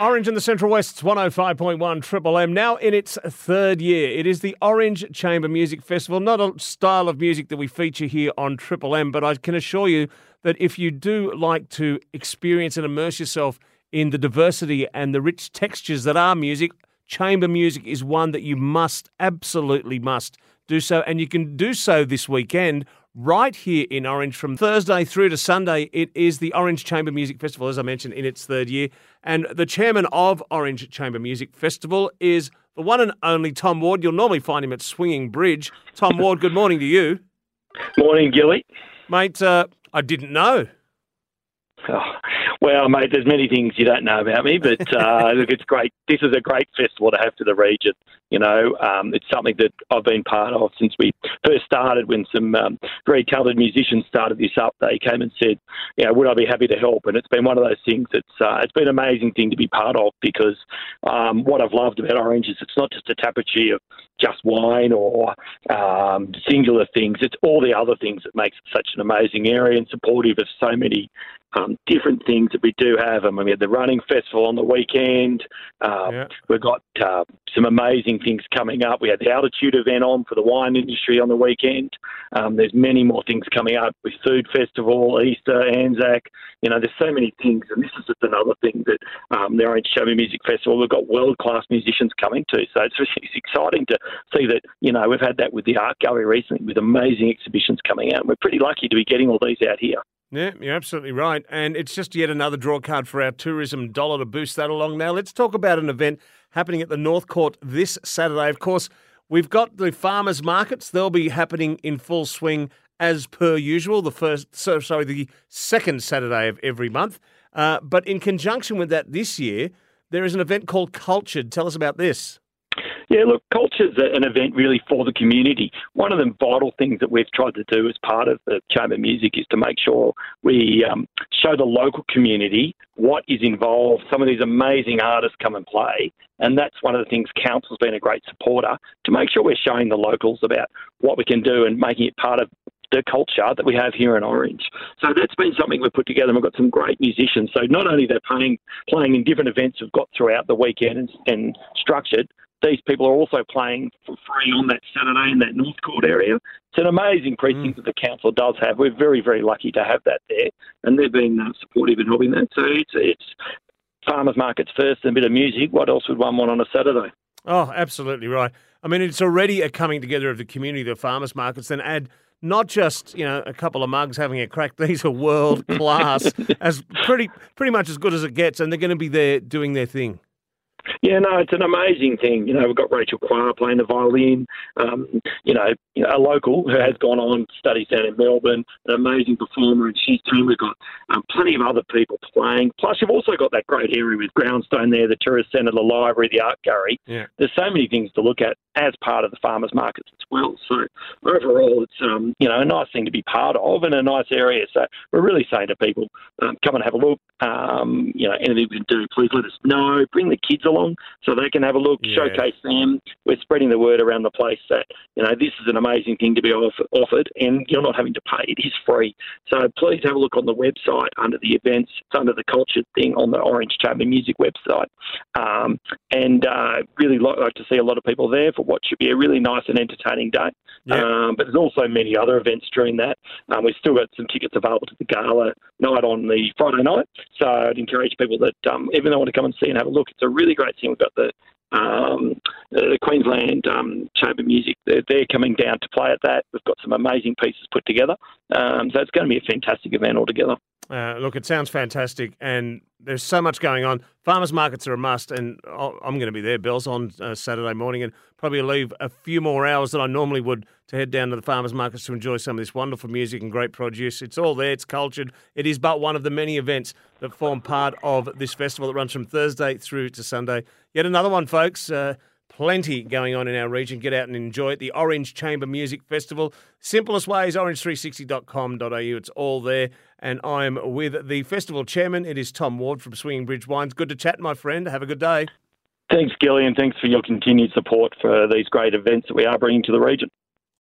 Orange in the Central West's 105.1 Triple M, now in its third year. It is the Orange Chamber Music Festival, not a style of music that we feature here on Triple M, but I can assure you that if you do like to experience and immerse yourself in the diversity and the rich textures that are music, chamber music is one that you must, absolutely must do so. And you can do so this weekend right here in Orange from Thursday through to Sunday. It is the Orange Chamber Music Festival, as I mentioned, in its third year. And the chairman of Orange Chamber Music Festival is the one and only Tom Ward. You'll normally find him at Swinging Bridge. Tom Ward, good morning to you. Morning, Gilly. Mate, uh, I didn't know. Oh, well, mate, there's many things you don't know about me, but uh, look, it's great. This is a great festival to have for the region. You know, um, it's something that I've been part of since we first started. When some um, very talented musicians started this up, they came and said, "You know, would I be happy to help?" And it's been one of those things that's uh, it's been an amazing thing to be part of because um, what I've loved about Orange is it's not just a tapestry of just wine or um, singular things. It's all the other things that makes it such an amazing area and supportive of so many um, different things that we do have. I mean, we had the running festival on the weekend. Um, yeah. We've got uh, some amazing things coming up. We had the altitude event on for the wine industry on the weekend. Um, there's many more things coming up with food festival, Easter, Anzac. You know, there's so many things, and this is just another thing that um, the Orange Chamber Music Festival. We've got world class musicians coming too, so it's, it's exciting to see that. You know, we've had that with the art gallery recently, with amazing exhibitions coming out. And we're pretty lucky to be getting all these out here. Yeah, you're absolutely right. And it's just yet another draw card for our tourism dollar to boost that along. Now, let's talk about an event happening at the North Court this Saturday. Of course, we've got the farmers markets. They'll be happening in full swing as per usual, the first, so, sorry, the second Saturday of every month. Uh, but in conjunction with that this year, there is an event called Cultured. Tell us about this. Yeah, look, Cultured is an event really for the community. One of the vital things that we've tried to do as part of the Chamber Music is to make sure we um, show the local community what is involved. Some of these amazing artists come and play, and that's one of the things Council's been a great supporter to make sure we're showing the locals about what we can do and making it part of the culture that we have here in Orange. So that's been something we've put together. And we've got some great musicians. So not only they're playing playing in different events we've got throughout the weekend and, and structured, these people are also playing for free on that Saturday in that North Court area. It's an amazing precinct mm. that the council does have. We're very, very lucky to have that there, and they've been uh, supportive in helping that. So it's it's farmers markets first and a bit of music. What else would one want on a Saturday? Oh, absolutely right. I mean, it's already a coming together of the community, the farmers markets. Then add not just you know a couple of mugs having a crack. These are world class, as pretty pretty much as good as it gets, and they're going to be there doing their thing. Yeah, no, it's an amazing thing. You know, we've got Rachel Quah playing the violin. Um, you, know, you know, a local who has gone on studies down in Melbourne, an amazing performer, and she's too. We've got um, plenty of other people playing. Plus, you've also got that great area with Groundstone there, the tourist centre, the library, the art gallery. Yeah. There's so many things to look at as part of the farmers markets as well. So overall, it's um, you know a nice thing to be part of and a nice area. So we're really saying to people, um, come and have a look. Um, you know, anything we can do, please let us know. Bring the kids along so they can have a look, yeah. showcase them. We're spreading the word around the place that you know this is an amazing thing to be offered, and you're not having to pay. It is free. So please have a look on the website under the events. It's under the culture thing on the Orange Chamber Music website, um, and uh, really like to see a lot of people there for what should be a really nice and entertaining day. Yeah. Um, but there's also many other events during that. Um, we've still got some tickets available to the gala night on the Friday night. So I'd encourage people that um, even they want to come and see and have a look, it's a really great. We've got the um, the Queensland um, Chamber Music. They're, they're, coming down to play at that. We've got some amazing pieces put together. Um, so it's going to be a fantastic event altogether. Uh, look, it sounds fantastic, and there's so much going on. Farmers markets are a must, and I'm going to be there, Bells, on uh, Saturday morning, and probably leave a few more hours than I normally would to head down to the farmers markets to enjoy some of this wonderful music and great produce. It's all there, it's cultured. It is but one of the many events that form part of this festival that runs from Thursday through to Sunday. Yet another one, folks. Uh, plenty going on in our region. Get out and enjoy it. The Orange Chamber Music Festival. Simplest way is orange360.com.au. It's all there. And I'm with the festival chairman. It is Tom Ward from Swinging Bridge Wines. Good to chat, my friend. Have a good day. Thanks, Gillian. Thanks for your continued support for these great events that we are bringing to the region.